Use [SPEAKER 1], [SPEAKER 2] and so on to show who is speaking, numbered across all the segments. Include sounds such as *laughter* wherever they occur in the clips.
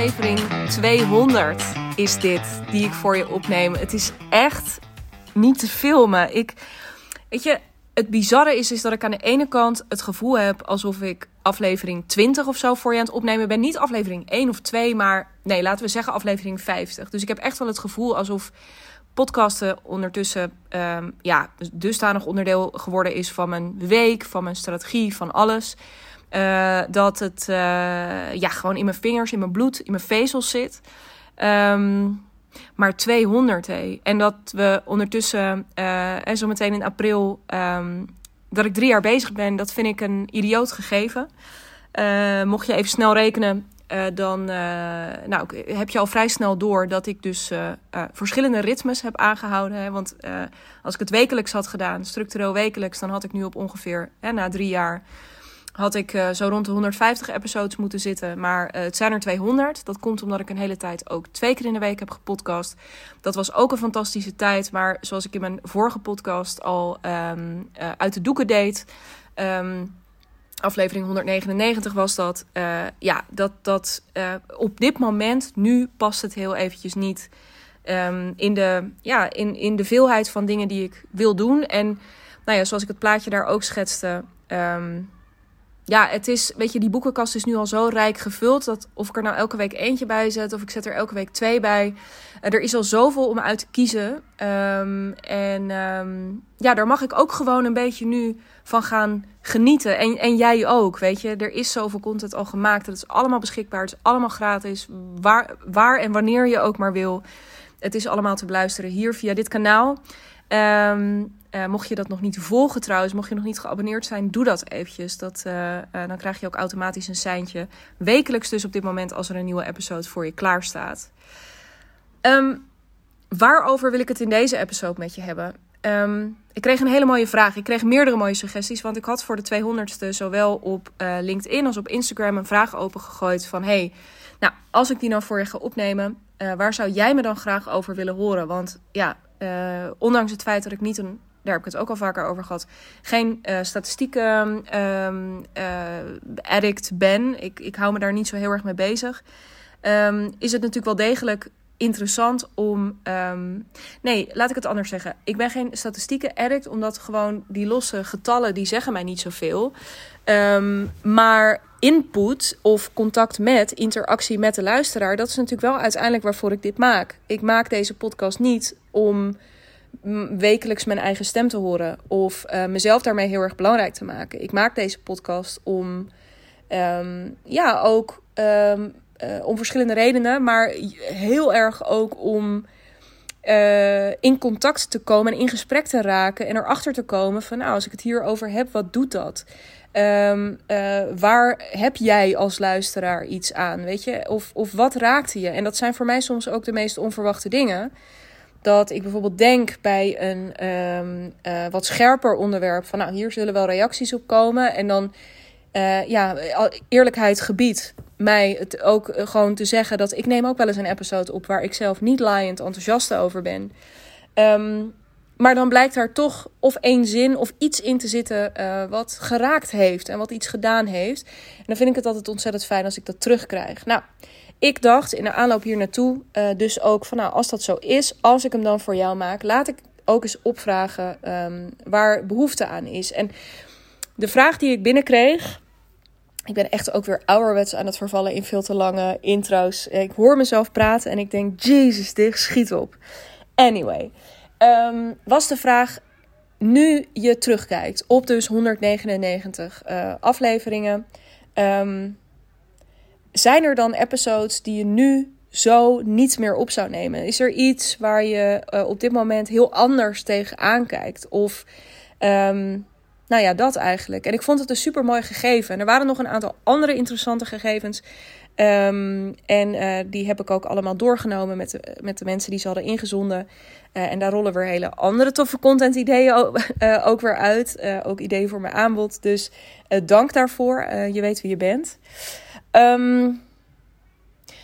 [SPEAKER 1] aflevering 200 is dit die ik voor je opneem. Het is echt niet te filmen. Ik, weet je, het bizarre is, is dat ik aan de ene kant het gevoel heb alsof ik aflevering 20 of zo voor je aan het opnemen ben. Niet aflevering 1 of 2, maar nee, laten we zeggen aflevering 50. Dus ik heb echt wel het gevoel alsof podcasten ondertussen um, ja, dusdanig onderdeel geworden is van mijn week, van mijn strategie, van alles. Uh, dat het uh, ja, gewoon in mijn vingers, in mijn bloed, in mijn vezels zit. Um, maar 200, hé. En dat we ondertussen, uh, en zo meteen in april, um, dat ik drie jaar bezig ben, dat vind ik een idioot gegeven. mocht je even snel rekenen, dan nou, heb je al vrij snel door dat ik dus verschillende ritmes heb aangehouden. Hè? Want als ik het wekelijks had gedaan, structureel wekelijks, dan had ik nu op ongeveer na drie jaar. Had ik zo rond de 150 episodes moeten zitten. Maar het zijn er 200. Dat komt omdat ik een hele tijd ook twee keer in de week heb gepodcast. Dat was ook een fantastische tijd. Maar zoals ik in mijn vorige podcast al um, uit de doeken deed. Um, aflevering 199 was dat. Ja, dat, dat op dit moment, nu past het heel eventjes niet um, in, de, ja, in, in de veelheid van dingen die ik wil doen. En nou ja, zoals ik het plaatje daar ook schetste. Ja, het is, weet je, die boekenkast is nu al zo rijk gevuld dat of ik er nou elke week eentje bij zet of ik zet er elke week twee bij. Uh, er is al zoveel om uit te kiezen. Um, en um, ja, daar mag ik ook gewoon een beetje nu van gaan genieten. En, en jij ook, weet je. Er is zoveel content al gemaakt. Het is allemaal beschikbaar. Het is allemaal gratis. Waar, waar en wanneer je ook maar wil. Het is allemaal te beluisteren hier via dit kanaal. Um, uh, mocht je dat nog niet volgen trouwens, mocht je nog niet geabonneerd zijn, doe dat eventjes. Dat, uh, uh, dan krijg je ook automatisch een seintje. Wekelijks dus op dit moment als er een nieuwe episode voor je klaar staat. Um, waarover wil ik het in deze episode met je hebben? Um, ik kreeg een hele mooie vraag. Ik kreeg meerdere mooie suggesties. Want ik had voor de 200ste zowel op LinkedIn als op Instagram een vraag opengegooid van... Hey, nou, als ik die nou voor je ga opnemen, waar zou jij me dan graag over willen horen? Want ja, ondanks het feit dat ik niet een daar heb ik het ook al vaker over gehad, geen uh, statistieken um, uh, addict ben. Ik, ik hou me daar niet zo heel erg mee bezig. Um, is het natuurlijk wel degelijk interessant om. Um, nee, laat ik het anders zeggen. Ik ben geen statistieken addict, omdat gewoon die losse getallen die zeggen mij niet zoveel. Um, maar input of contact met, interactie met de luisteraar, dat is natuurlijk wel uiteindelijk waarvoor ik dit maak. Ik maak deze podcast niet om wekelijks mijn eigen stem te horen of uh, mezelf daarmee heel erg belangrijk te maken. Ik maak deze podcast om, um, ja, ook um, uh, om verschillende redenen, maar heel erg ook om uh, in contact te komen en in gesprek te raken en erachter te komen van, nou, als ik het hierover heb, wat doet dat? Um, waar heb jij als luisteraar iets aan, weet je? Of, of wat raakte je? En dat zijn voor mij soms ook de meest onverwachte dingen dat ik bijvoorbeeld denk bij een um, uh, wat scherper onderwerp van nou hier zullen wel reacties op komen en dan uh, ja eerlijkheid gebied mij het ook gewoon te zeggen dat ik neem ook wel eens een episode op waar ik zelf niet laaiend enthousiast over ben. Um, maar dan blijkt daar toch of één zin of iets in te zitten wat geraakt heeft en wat iets gedaan heeft. En dan vind ik het altijd ontzettend fijn als ik dat terugkrijg. Nou, ik dacht in de aanloop hier naartoe uh, dus ook van nou, als dat zo is, als ik hem dan voor jou maak, laat ik ook eens opvragen um, waar behoefte aan is. En de vraag die ik binnenkreeg, ik ben echt ook weer ouderwets aan het vervallen in veel te lange intro's. Ik hoor mezelf praten en ik denk, Jezus, dit schiet op. Anyway, um, was de vraag, nu je terugkijkt op dus 199 uh, afleveringen... Um, zijn er dan episodes die je nu zo niet meer op zou nemen? Is er iets waar je uh, op dit moment heel anders tegen aankijkt? Of, um, nou ja, dat eigenlijk. En ik vond het een super mooi gegeven. En er waren nog een aantal andere interessante gegevens. Um, en uh, die heb ik ook allemaal doorgenomen met de, met de mensen die ze hadden ingezonden. Uh, en daar rollen weer hele andere toffe content ideeën *laughs* ook weer uit. ook ideeën voor mijn aanbod. Dus dank daarvoor. je weet wie je bent. Um,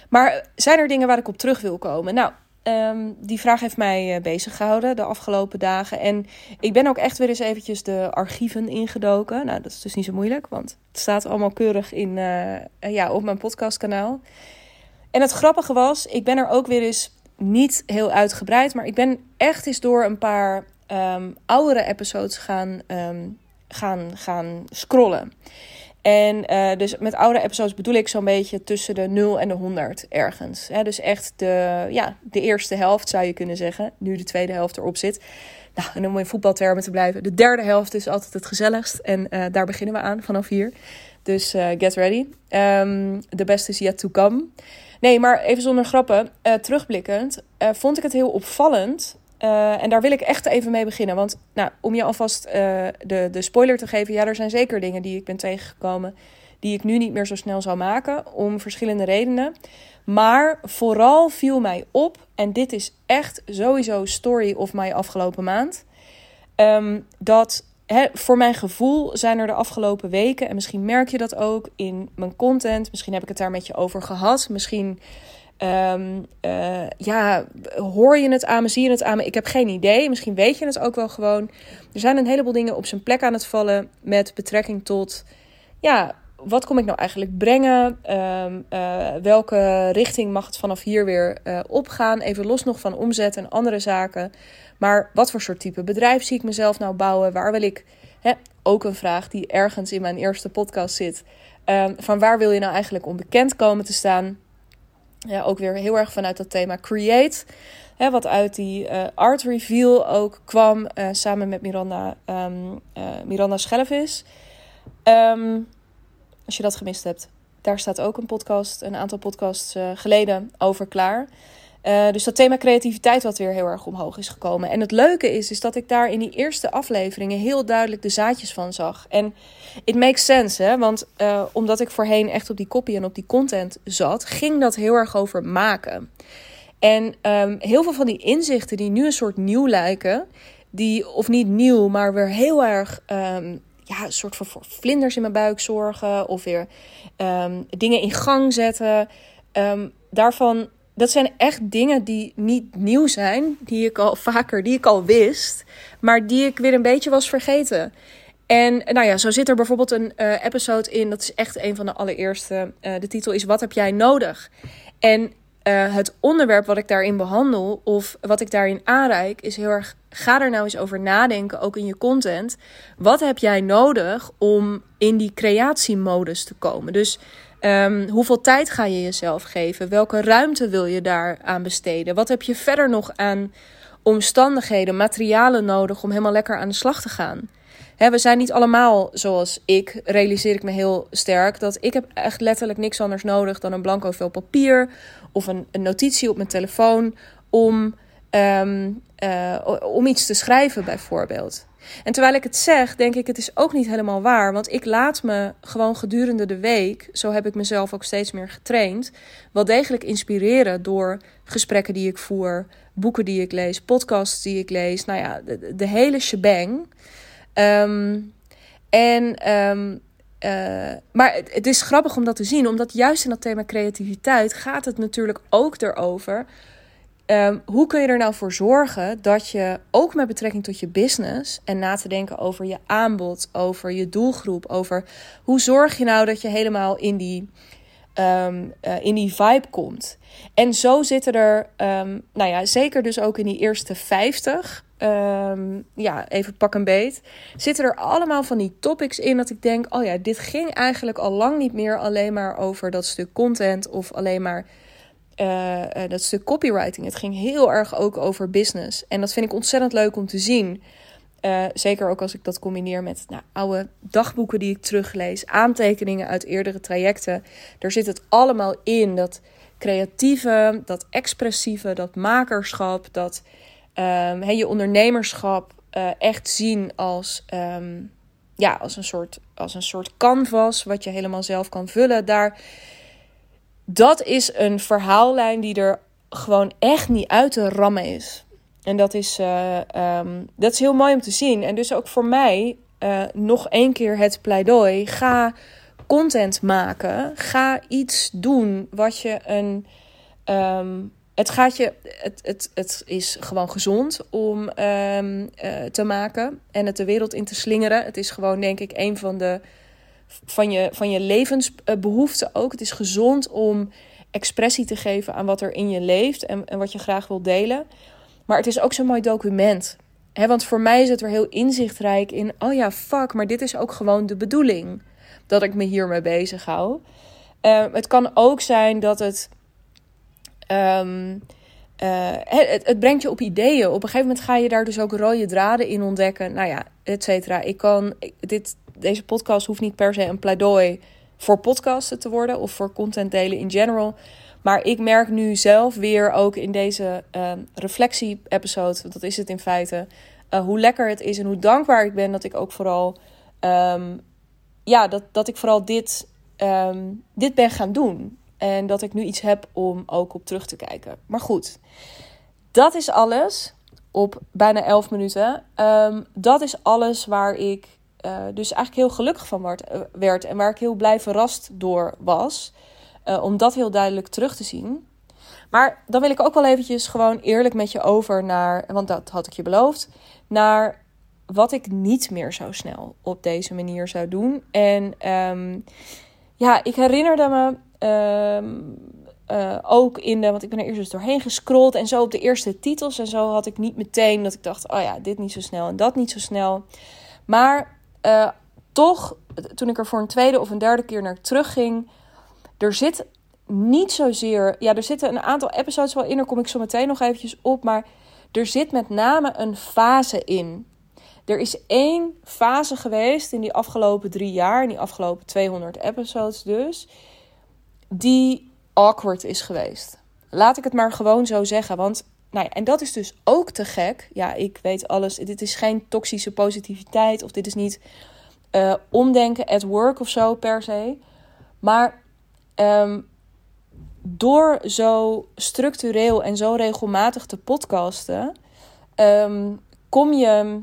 [SPEAKER 1] maar zijn er dingen waar ik op terug wil komen? Nou, um, die vraag heeft mij uh, bezig gehouden de afgelopen dagen. En ik ben ook echt weer eens eventjes de archieven ingedoken. Nou, dat is dus niet zo moeilijk, want het staat allemaal keurig in, uh, ja, op mijn podcastkanaal. En het grappige was, ik ben er ook weer eens niet heel uitgebreid, maar ik ben echt eens door een paar um, oudere episodes gaan, gaan, gaan scrollen. En uh, dus met oude episodes bedoel ik zo'n beetje tussen de 0 en de 100 ergens. Hè? Dus echt de, ja, de eerste helft zou je kunnen zeggen. Nu de tweede helft erop zit. Nou, en om in voetbaltermen te blijven. De derde helft is altijd het gezelligst. En uh, daar beginnen we aan vanaf hier. Dus uh, get ready. Um, the best is yet to come. Nee, maar even zonder grappen. terugblikkend vond ik het heel opvallend uh, en daar wil ik echt even mee beginnen. Want nou, om je alvast uh, de, de spoiler te geven, ja, er zijn zeker dingen die ik ben tegengekomen die ik nu niet meer zo snel zou maken, om verschillende redenen. Maar vooral viel mij op, en dit is echt sowieso story of my afgelopen maand, um, dat voor mijn gevoel zijn er de afgelopen weken, en misschien merk je dat ook in mijn content, misschien heb ik het daar met je over gehad, misschien Um, uh, ja, hoor je het aan me, zie je het aan me? Ik heb geen idee. Misschien weet je het ook wel gewoon. Er zijn een heleboel dingen op zijn plek aan het vallen met betrekking tot, ja, wat kom ik nou eigenlijk brengen? Um, uh, welke richting mag het vanaf hier weer uh, opgaan? Even los nog van omzet en andere zaken. Maar wat voor soort type bedrijf zie ik mezelf nou bouwen? Waar wil ik, hè, ook een vraag die ergens in mijn eerste podcast zit. Um, van waar wil je nou eigenlijk onbekend komen te staan? Ja, ook weer heel erg vanuit dat thema create. Hè, wat uit die uh, art reveal ook kwam. Uh, samen met Miranda, um, Miranda Schellevis. Um, als je dat gemist hebt. Daar staat ook een podcast, een aantal podcasts geleden over klaar. Uh, dus dat thema creativiteit wat weer heel erg omhoog is gekomen. En het leuke is, is dat ik daar in die eerste afleveringen heel duidelijk de zaadjes van zag. En it makes sense, hè? want uh, omdat ik voorheen echt op die copy en op die content zat, ging dat heel erg over maken. En um, heel veel van die inzichten die nu een soort nieuw lijken, die, of niet nieuw, maar weer heel erg um, ja, een soort van vlinders in mijn buik zorgen, of weer um, dingen in gang zetten. daarvan dat zijn echt dingen die niet nieuw zijn, die ik al vaker, die ik al wist, maar die ik weer een beetje was vergeten. En nou ja, zo zit er bijvoorbeeld een uh, episode in, dat is echt een van de allereerste. Uh, de titel is Wat heb jij nodig? En uh, het onderwerp wat ik daarin behandel, of wat ik daarin aanreik, is heel erg. Ga er nou eens over nadenken, ook in je content. Wat heb jij nodig om in die creatiemodus te komen? Dus Um, hoeveel tijd ga je jezelf geven? Welke ruimte wil je daar aan besteden? Wat heb je verder nog aan omstandigheden, materialen nodig om helemaal lekker aan de slag te gaan? We zijn niet allemaal zoals ik, realiseer ik me heel sterk, dat ik heb echt letterlijk niks anders nodig dan een blanco vel papier of een, een notitie op mijn telefoon om, um, uh, om iets te schrijven bijvoorbeeld. En terwijl ik het zeg, denk ik, het is ook niet helemaal waar. Want ik laat me gewoon gedurende de week, zo heb ik mezelf ook steeds meer getraind, wel degelijk inspireren door gesprekken die ik voer, boeken die ik lees, podcasts die ik lees. Nou ja, de, hele shebang. Um, en. Um, uh, maar het, het, is grappig om dat te zien, omdat juist in dat thema creativiteit gaat het natuurlijk ook erover Um, hoe kun je er nou voor zorgen dat je ook met betrekking tot je business en na te denken over je aanbod, over je doelgroep, over hoe zorg je nou dat je helemaal in die, um, uh, in die vibe komt. En zo zitten er, um, nou ja, zeker dus ook in die eerste 50, ja, even pak een beet, zitten er allemaal van die topics in dat ik denk, oh ja, dit ging eigenlijk al lang niet meer alleen maar over dat stuk content of alleen maar uh, dat stuk copywriting. Het ging heel erg ook over business. En dat vind ik ontzettend leuk om te zien. Uh, zeker ook als ik dat combineer met nou, oude dagboeken die ik teruglees, aantekeningen uit eerdere trajecten. Daar zit het allemaal in. Dat creatieve, dat expressieve, dat makerschap, dat um, je ondernemerschap echt zien als, um, ja, als, een soort, als een soort canvas wat je helemaal zelf kan vullen. Daar dat is een verhaallijn die er gewoon echt niet uit te rammen is. En dat is, uh, um, dat is heel mooi om te zien. En dus ook voor mij uh, nog één keer het pleidooi. Ga content maken. Ga iets doen wat je een. Um, het gaat je. Het, het, het is gewoon gezond om um, uh, te maken en het de wereld in te slingeren. Het is gewoon, denk ik, een van de van je, van je levensbehoeften ook. Het is gezond om expressie te geven aan wat er in je leeft en, en wat je graag wil delen. Maar het is ook zo'n mooi document. He, want voor mij is het er heel inzichtrijk in. Oh ja, fuck, maar dit is ook gewoon de bedoeling dat ik me hiermee bezig hou. Uh, het kan ook zijn dat het, um, uh, het, het. brengt je op ideeën. Op een gegeven moment ga je daar dus ook rode draden in ontdekken. Nou ja, et cetera. Ik kan. Dit, deze podcast hoeft niet per se een pleidooi voor podcasten te worden of voor content delen in general. Maar ik merk nu zelf weer ook in deze uh, reflectie-episode, dat is het in feite, uh, hoe lekker het is en hoe dankbaar ik ben dat ik ook vooral, um, ja, dat, dat ik vooral dit, um, dit ben gaan doen. En dat ik nu iets heb om ook op terug te kijken. Maar goed, dat is alles op bijna 11 minuten. Dat is alles waar ik uh, dus eigenlijk heel gelukkig van werd, uh, werd en waar ik heel blij verrast door was. Uh, om dat heel duidelijk terug te zien. Maar dan wil ik ook wel eventjes gewoon eerlijk met je over naar, want dat had ik je beloofd, naar wat ik niet meer zo snel op deze manier zou doen. En um, ja, ik herinnerde me uh, ook in de, want ik ben er eerst dus doorheen gescrolld en zo op de eerste titels en zo had ik niet meteen dat ik dacht, oh ja, dit niet zo snel en dat niet zo snel. Maar uh, toch, toen ik er voor een tweede of een derde keer naar terugging, er zit niet zozeer. Ja, er zitten een aantal episodes wel in. Daar kom ik zo meteen nog eventjes op. Maar er zit met name een fase in. Er is één fase geweest in die afgelopen drie jaar, in die afgelopen 200 episodes dus, die awkward is geweest. Laat ik het maar gewoon zo zeggen. Want, nou en dat is dus ook te gek. Ja, ik weet alles. Dit is geen toxische positiviteit of dit is niet uh, omdenken at work of zo per se. Maar um, door zo structureel en zo regelmatig te podcasten, um, kom je.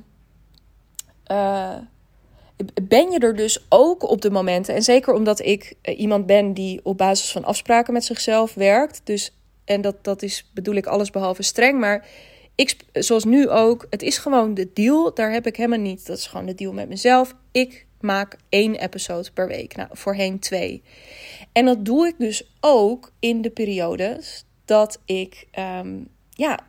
[SPEAKER 1] Uh, ben je er dus ook op de momenten, en zeker omdat ik uh, iemand ben die op basis van afspraken met zichzelf werkt, dus, en dat, dat is bedoel ik alles behalve streng, maar ik, zoals nu ook, het is gewoon de deal, daar heb ik helemaal niet, dat is gewoon de deal met mezelf. Ik maak één episode per week. Nou, voorheen twee. En dat doe ik dus ook in de periodes dat ik, um, ja,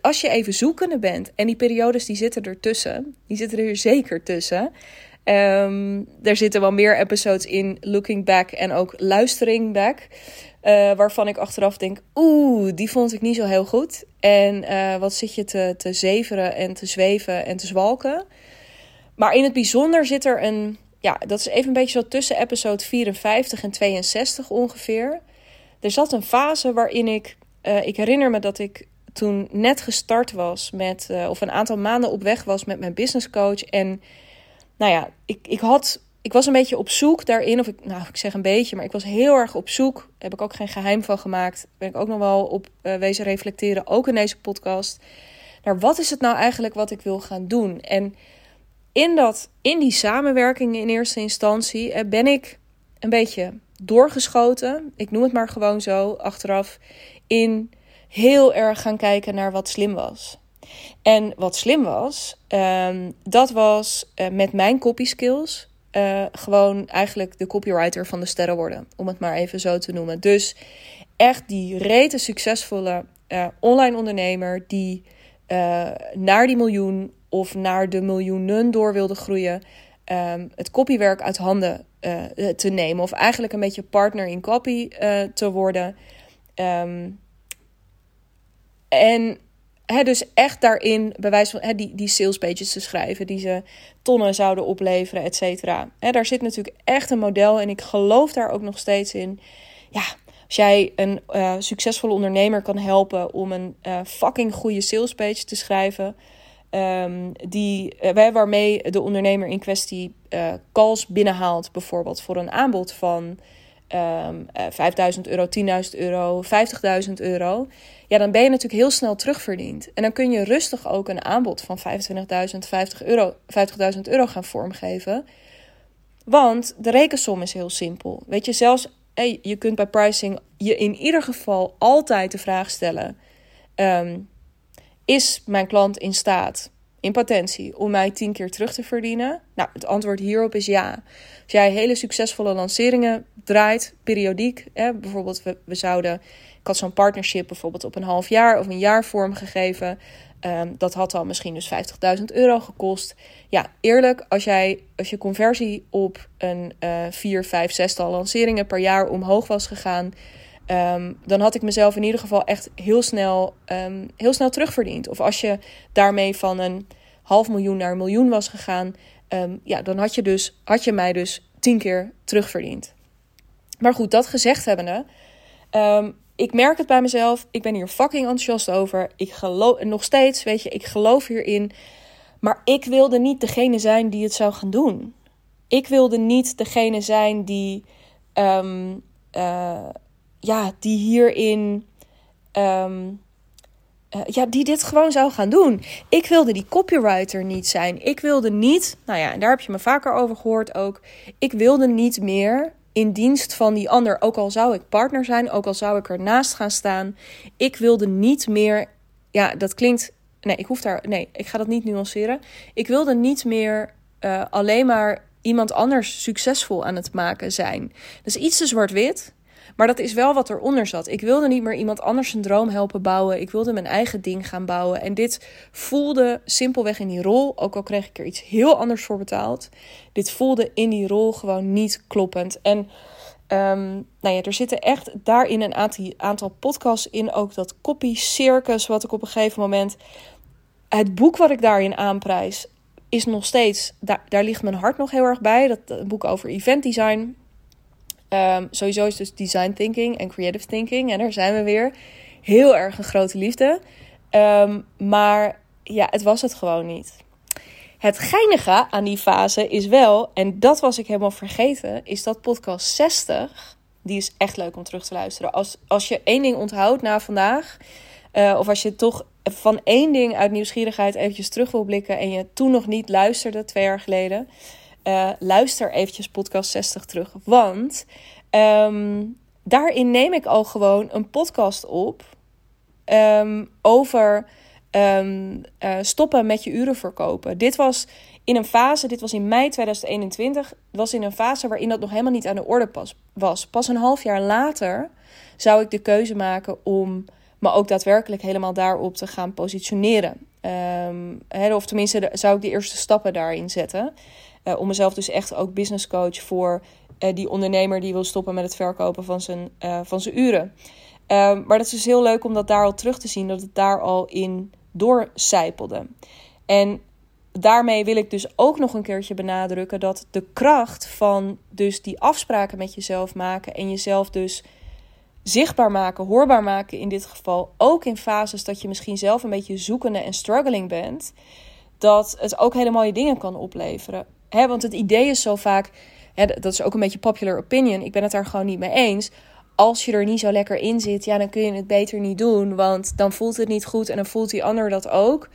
[SPEAKER 1] als je even zoekende bent en die periodes die zitten ertussen, die zitten er zeker tussen. Um, er zitten wel meer episodes in Looking Back en ook Luistering Back. Uh, waarvan ik achteraf denk, oeh, die vond ik niet zo heel goed. En uh, wat zit je te, te zeveren en te zweven en te zwalken. Maar in het bijzonder zit er een, ja, dat is even een beetje zo tussen episode 54 en 62 ongeveer. Er zat een fase waarin ik, uh, ik herinner me dat ik toen net gestart was met, of een aantal maanden op weg was met mijn business coach. En nou ja, ik, ik had, ik was een beetje op zoek daarin, of ik, nou, ik zeg een beetje, maar ik was heel erg op zoek. heb ik ook geen geheim van gemaakt. Ben ik ook nog wel op uh, wezen reflecteren, ook in deze podcast. Naar wat is het nou eigenlijk wat ik wil gaan doen? En in, dat, in die samenwerking in eerste instantie eh, ben ik een beetje doorgeschoten. Ik noem het maar gewoon zo, achteraf. In heel erg gaan kijken naar wat slim was. En wat slim was, um, dat was uh, met mijn copy skills. Uh, gewoon eigenlijk de copywriter van de sterren worden. Om het maar even zo te noemen. Dus echt die rete succesvolle uh, online ondernemer die naar die miljoen of naar de miljoenen door wilde groeien, um, het copywerk uit handen te nemen. Of eigenlijk een beetje partner in copy te worden. Um, en he, dus echt daarin bewijs van he, die, die sales pages te schrijven, die ze tonnen zouden opleveren, et cetera. Daar zit natuurlijk echt een model en ik geloof daar ook nog steeds in. Ja, als jij een uh, succesvolle ondernemer kan helpen om een uh, fucking goede sales page te schrijven Um, die, uh, waarmee de ondernemer in kwestie calls binnenhaalt, bijvoorbeeld voor een aanbod van um, uh, 5000 euro, 10.000 euro, 50.000 euro. Ja, dan ben je natuurlijk heel snel terugverdiend. En dan kun je rustig ook een aanbod van 25.000, 50 euro, 50.000 euro gaan vormgeven. Want de rekensom is heel simpel. Weet je, zelfs hey, je kunt bij pricing je in ieder geval altijd de vraag stellen. Um, is mijn klant in staat in potentie om mij tien keer terug te verdienen? Nou, het antwoord hierop is ja. Als jij hele succesvolle lanceringen draait, periodiek, hè, bijvoorbeeld we, we zouden, ik had zo'n partnership bijvoorbeeld op een half jaar of een jaar vormgegeven. Um, dat had al misschien dus 50.000 euro gekost. Ja, eerlijk, als, jij, als je conversie op een uh, 4, 5, 6 lanceringen per jaar omhoog was gegaan, um, dan had ik mezelf in ieder geval echt heel snel, um, heel snel terugverdiend. Of als je daarmee van een half miljoen naar een miljoen was gegaan, um, ja, dan had je, dus, had je mij dus tien keer terugverdiend. Maar goed, dat gezegd hebbende, ik merk het bij mezelf. Ik ben hier fucking enthousiast over. Ik geloof nog steeds, weet je, ik geloof hierin. Maar ik wilde niet degene zijn die het zou gaan doen. Ik wilde niet degene zijn die, uh, ja, die hierin, um, uh, ja, die dit gewoon zou gaan doen. Ik wilde die copywriter niet zijn. Ik wilde niet, nou ja, en daar heb je me vaker over gehoord ook. Ik wilde niet meer in dienst van die ander. Ook al zou ik partner zijn, ook al zou ik ernaast gaan staan. Ik wilde niet meer. Ja, dat klinkt. Nee, ik hoef daar. Nee, ik ga dat niet nuanceren. Ik wilde niet meer uh, alleen maar iemand anders succesvol aan het maken zijn. Dus iets te zwart-wit. Maar dat is wel wat eronder zat. Ik wilde niet meer iemand anders een droom helpen bouwen. Ik wilde mijn eigen ding gaan bouwen. En dit voelde simpelweg in die rol, ook al kreeg ik er iets heel anders voor betaald. Dit voelde in die rol gewoon niet kloppend. En um, nou ja, er zitten echt daarin een aantal, podcasts in. Ook dat copy circus, wat ik op een gegeven moment. Het boek wat ik daarin aanprijs, is nog steeds. Daar, daar ligt mijn hart nog heel erg bij. Dat, dat boek over event design. Um, sowieso is dus design thinking en creative thinking. En daar zijn we weer. Heel erg een grote liefde. Um, maar ja, het was het gewoon niet. Het geinige aan die fase is wel, en dat was ik helemaal vergeten, is dat podcast 60. Die is echt leuk om terug te luisteren. Als, als je één ding onthoudt na vandaag, uh, of als je toch van één ding uit nieuwsgierigheid eventjes terug wil blikken en je toen nog niet luisterde, twee jaar geleden, uh, luister eventjes podcast 60 terug. Want um, daarin neem ik al gewoon een podcast op um, over um, uh, stoppen met je uren verkopen. Dit was in een fase, dit was in mei 2021, was in een fase waarin dat nog helemaal niet aan de orde pas, was. Pas een half jaar later zou ik de keuze maken om me ook daadwerkelijk helemaal daarop te gaan positioneren. Of tenminste, zou ik de eerste stappen daarin zetten. Uh, om mezelf dus echt ook business coach voor uh, die ondernemer die wil stoppen met het verkopen van zijn, uh, van zijn uren. Um, maar dat is dus heel leuk om dat daar al terug te zien, dat het daar al in doorcijpelde. En daarmee wil ik dus ook nog een keertje benadrukken dat de kracht van dus die afspraken met jezelf maken en jezelf dus zichtbaar maken, hoorbaar maken in dit geval, ook in fases dat je misschien zelf een beetje zoekende en struggling bent, dat het ook hele mooie dingen kan opleveren. Want het idee is zo vaak, dat is ook een beetje popular opinion, ik ben het daar gewoon niet mee eens. Als je er niet zo lekker in zit, ja, dan kun je het beter niet doen, want dan voelt het niet goed en dan voelt die ander dat ook.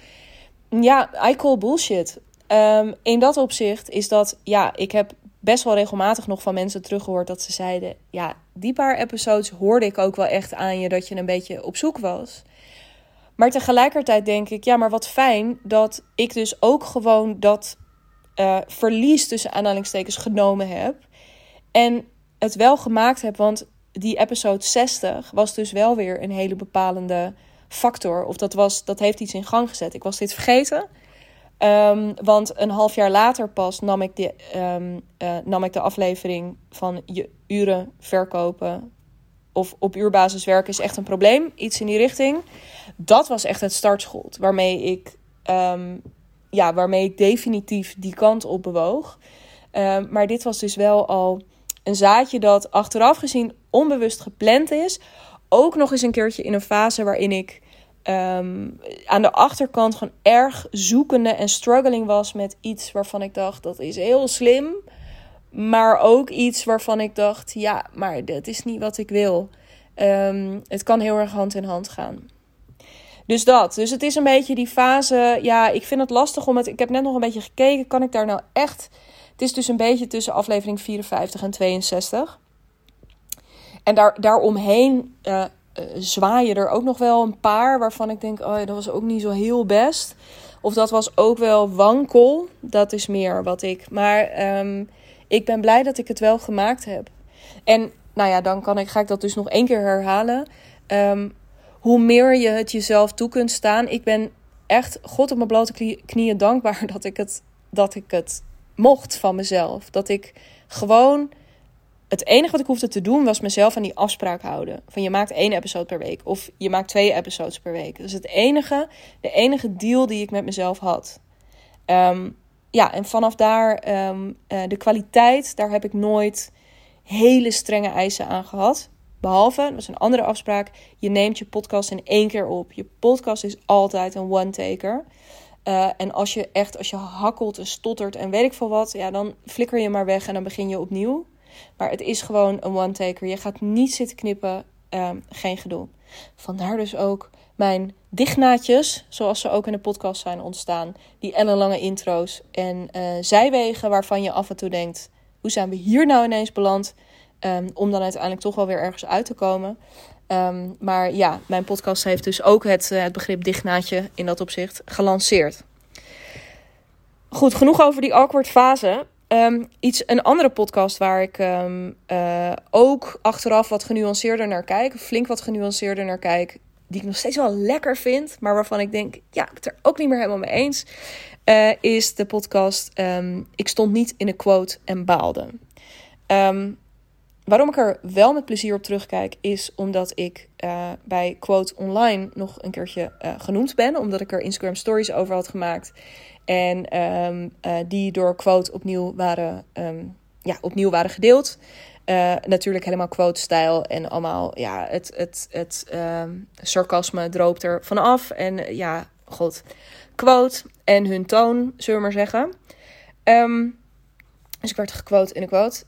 [SPEAKER 1] Ja, I call bullshit. Um, in dat opzicht is dat, ja, ik heb best wel regelmatig nog van mensen teruggehoord dat ze zeiden: Ja, die paar episodes hoorde ik ook wel echt aan je dat je een beetje op zoek was. Maar tegelijkertijd denk ik: Ja, maar wat fijn dat ik dus ook gewoon dat uh, verlies tussen aanhalingstekens genomen heb. En het wel gemaakt heb, want die episode 60 was dus wel weer een hele bepalende factor. Of dat, was, dat heeft iets in gang gezet. Ik was dit vergeten. Um, want een half jaar later pas nam ik, de, um, uh, nam ik de aflevering van je uren verkopen. Of op uurbasis werken is echt een probleem. Iets in die richting. Dat was echt het startschot waarmee ik um, ja, waarmee ik definitief die kant op bewoog. Uh, maar dit was dus wel al een zaadje dat achteraf gezien onbewust gepland is. Ook nog eens een keertje in een fase waarin ik um, aan de achterkant gewoon erg zoekende en struggling was met iets waarvan ik dacht dat is heel slim. Maar ook iets waarvan ik dacht, ja, maar dat is niet wat ik wil. Um, het kan heel erg hand in hand gaan. Dus dat. Dus het is een beetje die fase. Ja, ik vind het lastig om het. Ik heb net nog een beetje gekeken. Kan ik daar nou echt. Het is dus een beetje tussen aflevering 54 en 62. En daar, daaromheen uh, zwaaien er ook nog wel een paar waarvan ik denk: oh ja, dat was ook niet zo heel best. Of dat was ook wel wankel. Dat is meer wat ik. Maar ehm, ik ben blij dat ik het wel gemaakt heb. En nou ja, dan kan ik, ga ik dat dus nog één keer herhalen. Ehm, hoe meer je het jezelf toe kunt staan. Ik ben echt God op mijn blote knieën dankbaar *laughs* dat ik het, dat ik het mocht van mezelf. Dat ik gewoon. Het enige wat ik hoefde te doen was mezelf aan die afspraak houden. Van je maakt één episode per week. Of je maakt twee episodes per week. Dus het enige, de enige deal die ik met mezelf had. Ehm, ja, en vanaf daar um, de kwaliteit, daar heb ik nooit hele strenge eisen aan gehad. Behalve, dat is een andere afspraak, je neemt je podcast in één keer op. Je podcast is altijd een one-taker. Uh, en als je echt, als je hakkelt en stottert en weet ik veel wat, ja, dan flikker je maar weg en dan begin je opnieuw. Maar het is gewoon een one-taker. Je gaat niet zitten knippen, um, geen gedoe. Vandaar dus ook mijn dichtnaadjes, zoals ze ook in de podcast zijn ontstaan. Die ellenlange intro's en uh, zijwegen waarvan je af en toe denkt... hoe zijn we hier nou ineens beland? Um, om dan uiteindelijk toch wel weer ergens uit te komen. Um, maar ja, mijn podcast heeft dus ook het, uh, het begrip dichtnaadje in dat opzicht gelanceerd. Goed, genoeg over die awkward fase. Um, iets, een andere podcast waar ik uh, ook achteraf wat genuanceerder naar kijk, flink wat genuanceerder naar kijk, die ik nog steeds wel lekker vind, maar waarvan ik denk, ja, ik het er ook niet meer helemaal mee eens, uh, is de podcast Ik stond niet in een quote en baalde. Um, waarom ik er wel met plezier op terugkijk, is omdat ik uh, bij Quote Online nog een keertje uh, genoemd ben, omdat ik er Instagram Stories over had gemaakt. En um, uh, die door Quote opnieuw waren, um, ja, opnieuw waren gedeeld. Natuurlijk helemaal quote-stijl en allemaal, ja, het, het, het um, sarcasme droopt er vanaf. En ja, god, quote en hun toon, zullen we maar zeggen. Dus ik werd gequote in een quote.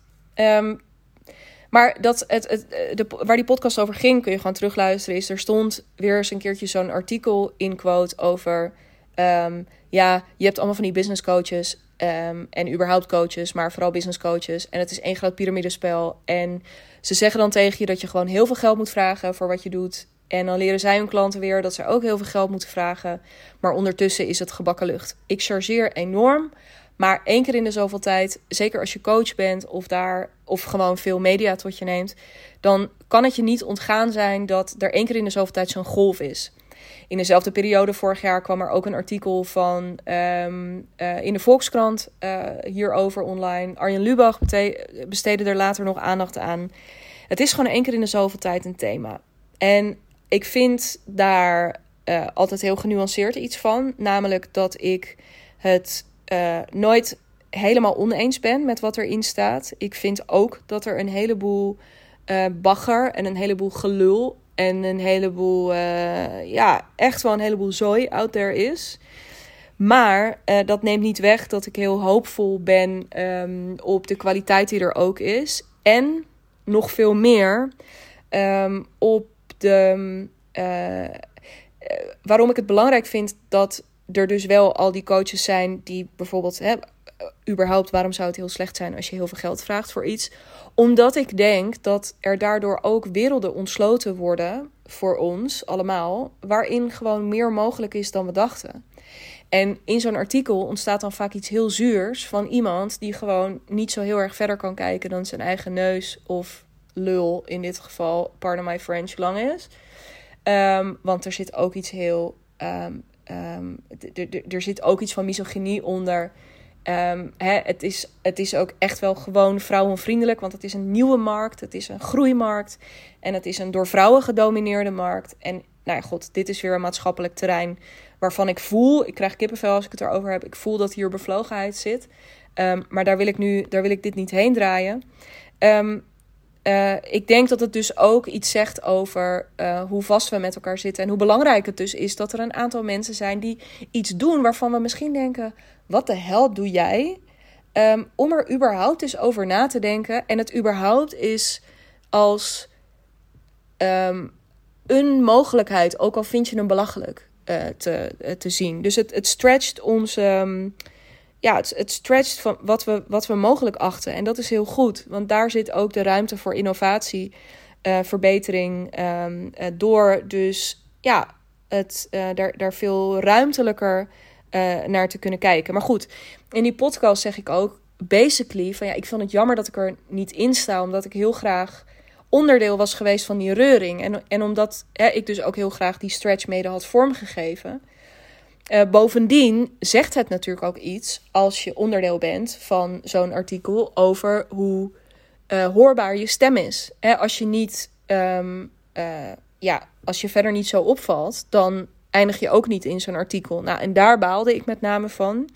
[SPEAKER 1] Maar dat het, het, de, waar die podcast over ging, kun je gewoon terugluisteren. Is er stond weer eens een keertje zo'n artikel in quote over. Um, ja, je hebt allemaal van die business coaches. Um, en überhaupt coaches, maar vooral business coaches. En het is één groot piramidespel. En ze zeggen dan tegen je dat je gewoon heel veel geld moet vragen voor wat je doet. En dan leren zij hun klanten weer dat ze ook heel veel geld moeten vragen. Maar ondertussen is het gebakken lucht. Ik chargeer enorm. Maar één keer in de zoveel tijd, zeker als je coach bent of daar of gewoon veel media tot je neemt, dan kan het je niet ontgaan zijn dat er één keer in de zoveel tijd zo'n golf is. In dezelfde periode vorig jaar kwam er ook een artikel van um, uh, in de Volkskrant uh, hierover online. Arjen Lubach besteedde er later nog aandacht aan. Het is gewoon één keer in de zoveel tijd een thema. En ik vind daar uh, altijd heel genuanceerd iets van. Namelijk dat ik het uh, nooit helemaal oneens ben met wat erin staat. Ik vind ook dat er een heleboel uh, bagger en een heleboel gelul en een heleboel, uh, ja, echt wel een heleboel zooi out there is. Maar dat neemt niet weg dat ik heel hoopvol ben um, op de kwaliteit die er ook is. En nog veel meer um, op de. waarom ik het belangrijk vind dat er dus wel al die coaches zijn die bijvoorbeeld, hè, überhaupt, waarom zou het heel slecht zijn als je heel veel geld vraagt voor iets? Omdat ik denk dat er daardoor ook werelden ontsloten worden voor ons allemaal, waarin gewoon meer mogelijk is dan we dachten. En in zo'n artikel ontstaat dan vaak iets heel zuurs van iemand die gewoon niet zo heel erg verder kan kijken dan zijn eigen neus of lul in dit geval, pardon my French, lang is. Um, want er zit ook iets heel um, Um, er zit ook iets van misogynie onder. Um, hè, het, is, het is ook echt wel gewoon vrouwenvriendelijk, want het is een nieuwe markt, het is een groeimarkt en het is een door vrouwen gedomineerde markt. En nou ja, god, dit is weer een maatschappelijk terrein waarvan ik voel, ik krijg kippenvel als ik het erover heb, ik voel dat hier bevlogenheid zit. Um, maar daar wil ik nu, daar wil ik dit niet heen draaien. Uh, ik denk dat het dus ook iets zegt over uh, hoe vast we met elkaar zitten. En hoe belangrijk het dus is dat er een aantal mensen zijn die iets doen waarvan we misschien denken: wat de hel doe jij? Um, om er überhaupt eens over na te denken. En het überhaupt is als um, een mogelijkheid, ook al vind je hem belachelijk, uh, te, te zien. Dus het, het stretcht ons. Um, ja, het, het stretcht van wat we, wat we mogelijk achten. En dat is heel goed, want daar zit ook de ruimte voor innovatie, uh, verbetering. Um, uh, door dus ja, het, uh, daar, daar veel ruimtelijker naar te kunnen kijken. Maar goed, in die podcast zeg ik ook basically van ja, ik vond het jammer dat ik er niet in sta, omdat ik heel graag onderdeel was geweest van die reuring. En, en omdat hè, ik dus ook heel graag die stretch mede had vormgegeven. Uh, bovendien zegt het natuurlijk ook iets als je onderdeel bent van zo'n artikel over hoe uh, hoorbaar je stem is. Hè, als je niet, um, uh, ja, als je verder niet zo opvalt, dan eindig je ook niet in zo'n artikel. Nou, en daar baalde ik met name van.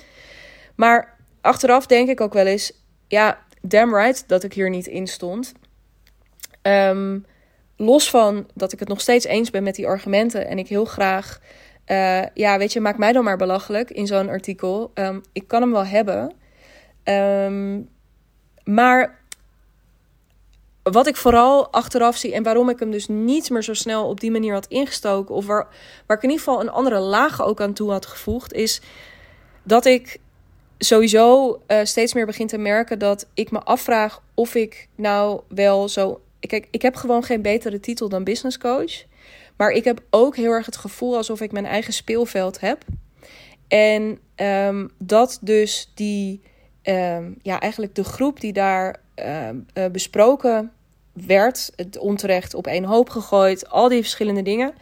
[SPEAKER 1] Maar achteraf denk ik ook wel eens, ja, damn right dat ik hier niet in stond. Um, los van dat ik het nog steeds eens ben met die argumenten en ik heel graag, uh, ja, weet je, maak mij dan maar belachelijk in zo'n artikel. Um, ik kan hem wel hebben. Um, maar wat ik vooral achteraf zie en waarom ik hem dus niet meer zo snel op die manier had ingestoken, of waar, waar ik in ieder geval een andere laag ook aan toe had gevoegd, is dat ik sowieso uh, steeds meer begin te merken dat ik me afvraag of ik nou wel zo. Kijk, ik heb gewoon geen betere titel dan business coach. Maar ik heb ook heel erg het gevoel alsof ik mijn eigen speelveld heb. En um, dat dus die, um, ja, eigenlijk de groep die daar um, uh, besproken werd, het onterecht op één hoop gegooid, al die verschillende dingen.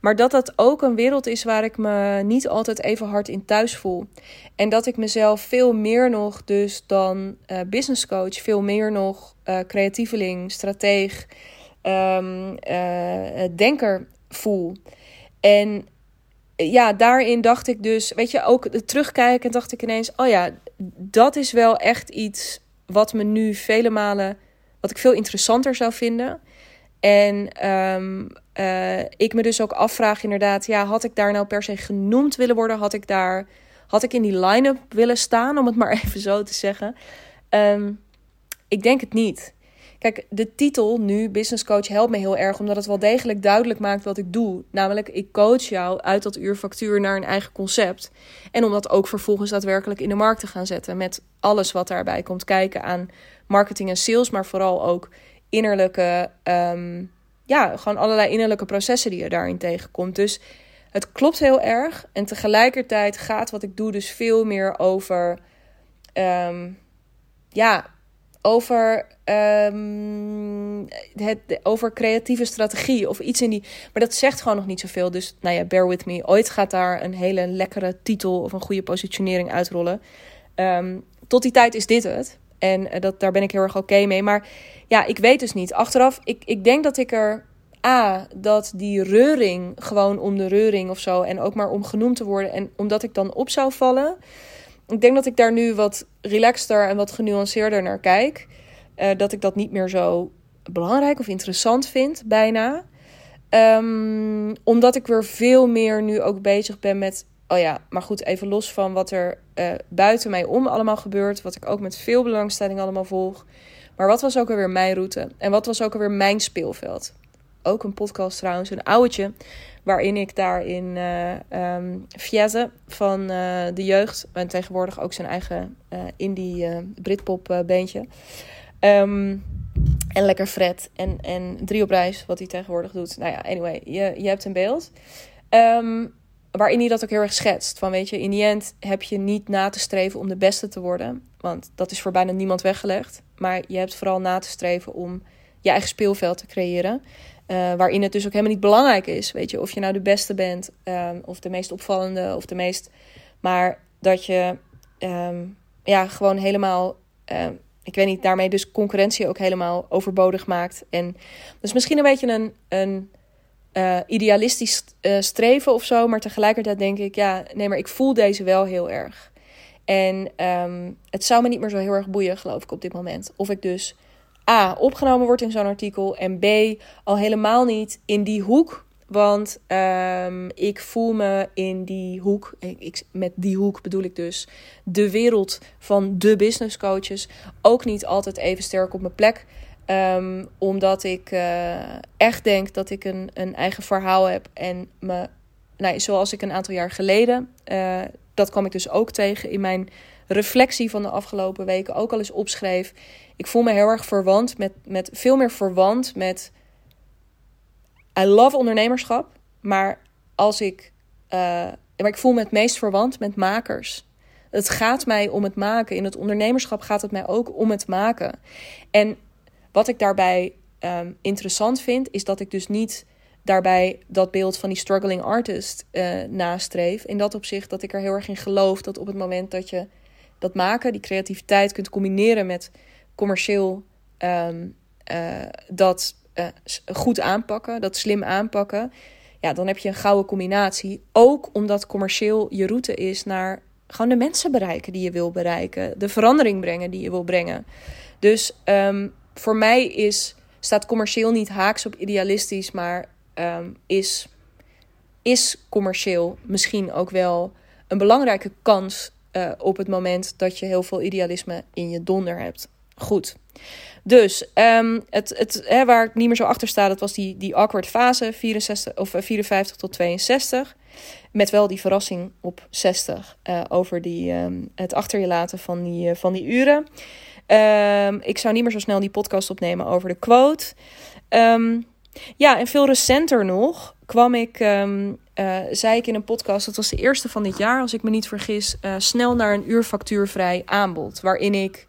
[SPEAKER 1] Maar dat dat ook een wereld is waar ik me niet altijd even hard in thuis voel. En dat ik mezelf veel meer nog, dus dan uh, business coach, veel meer nog uh, creatieveling, strateeg, um, denker voel. En ja, daarin dacht ik dus, weet je, ook terugkijken, dacht ik ineens: oh ja, dat is wel echt iets wat me nu vele malen, wat ik veel interessanter zou vinden. En um, uh, ik me dus ook afvraag inderdaad, ja, had ik daar nou per se genoemd willen worden? Had ik daar, had ik in die line-up willen staan, om het *laughs* maar even zo te zeggen? Um, ik denk het niet. Kijk, de titel nu, Business Coach, helpt me heel erg, omdat het wel degelijk duidelijk maakt wat ik doe. Namelijk, ik coach jou uit dat uurfactuur naar een eigen concept. En om dat ook vervolgens daadwerkelijk in de markt te gaan zetten. Met alles wat daarbij komt kijken aan marketing en sales, maar vooral ook innerlijke, um, ja, gewoon allerlei innerlijke processen die je daarin tegenkomt. Dus het klopt heel erg. En tegelijkertijd gaat wat ik doe dus veel meer over, um, ja, over, um, het, over creatieve strategie of iets in die. Maar dat zegt gewoon nog niet zoveel. Dus nou ja, bear with me. Ooit gaat daar een hele lekkere titel of een goede positionering uitrollen. Um, tot die tijd is dit het. En uh, dat, daar ben ik heel erg oké mee. Maar ja, ik weet dus niet. Achteraf, ik, ik denk dat ik er. A, dat die reuring gewoon om de reuring of zo. En ook maar om genoemd te worden. En omdat ik dan op zou vallen. Ik denk dat ik daar nu wat relaxter en wat genuanceerder naar kijk. Uh, dat ik dat niet meer zo belangrijk of interessant vind, bijna. Um, omdat ik weer veel meer nu ook bezig ben met oh ja, maar goed, even los van wat er uh, buiten mij om allemaal gebeurt. Wat ik ook met veel belangstelling allemaal volg. Maar wat was ook alweer mijn route? En wat was ook alweer mijn speelveld? Ook een podcast trouwens, een oudje. Waarin ik daarin uh, um, van uh, de jeugd. En tegenwoordig ook zijn eigen uh, indie Britpop beentje. Um, en lekker Fred. En, en drie op reis, wat hij tegenwoordig doet. Nou ja, anyway, je, je hebt een beeld. Um, waarin hij dat ook heel erg schetst. Van weet je, in die end heb je niet na te streven om de beste te worden. Want dat is voor bijna niemand weggelegd. Maar je hebt vooral na te streven om je eigen speelveld te creëren. Uh, waarin het dus ook helemaal niet belangrijk is. Weet je, of je nou de beste bent, um, of de meest opvallende, of de meest. Maar dat je um, ja, gewoon helemaal. Um, ik weet niet, daarmee dus concurrentie ook helemaal overbodig maakt. En dus misschien een beetje een. een uh, idealistisch uh, streven of zo. Maar tegelijkertijd denk ik, ja, nee, maar ik voel deze wel heel erg. En het zou me niet meer zo heel erg boeien, geloof ik, op dit moment. Of ik dus A, opgenomen word in zo'n artikel. En B, al helemaal niet in die hoek. Want um, ik voel me in die hoek, ik, met die hoek bedoel ik dus de wereld van de business coaches, ook niet altijd even sterk op mijn plek. Um, omdat ik uh, echt denk dat ik een, een eigen verhaal heb. En me, nou, zoals ik een aantal jaar geleden, uh, dat kwam ik dus ook tegen in mijn reflectie van de afgelopen weken ook al eens opschreef. Ik voel me heel erg verwant met, met veel meer verwant met. I love ondernemerschap. Maar als ik. Uh, maar ik voel me het meest verwant met makers. Het gaat mij om het maken. In het ondernemerschap gaat het mij ook om het maken. En wat ik daarbij um, interessant vind, is dat ik dus niet daarbij dat beeld van die struggling artist uh, nastreef. In dat opzicht dat ik er heel erg in geloof dat op het moment dat je dat maken, die creativiteit kunt combineren met commercieel um, uh, dat uh, goed aanpakken, dat slim aanpakken. Ja, dan heb je een gouden combinatie. Ook omdat commercieel je route is naar gewoon de mensen bereiken die je wil bereiken. De verandering brengen die je wil brengen. Dus um, voor mij is, staat commercieel niet haaks op idealistisch, maar um, is, is commercieel misschien ook wel een belangrijke kans uh, op het moment dat je heel veel idealisme in je donder hebt. Goed. Dus um, het, het, hè, waar ik niet meer zo achter sta, dat was die, die awkward fase, 64, of 54 tot 62. Met wel die verrassing op 60 uh, over die, um, het achter je laten van die, uh, van die uren. Um, ik zou niet meer zo snel die podcast opnemen over de quote. Ja, en veel recenter nog kwam ik, um, zei ik in een podcast, dat was de eerste van dit jaar, als ik me niet vergis, snel naar een uurfactuurvrij aanbod. Waarin ik,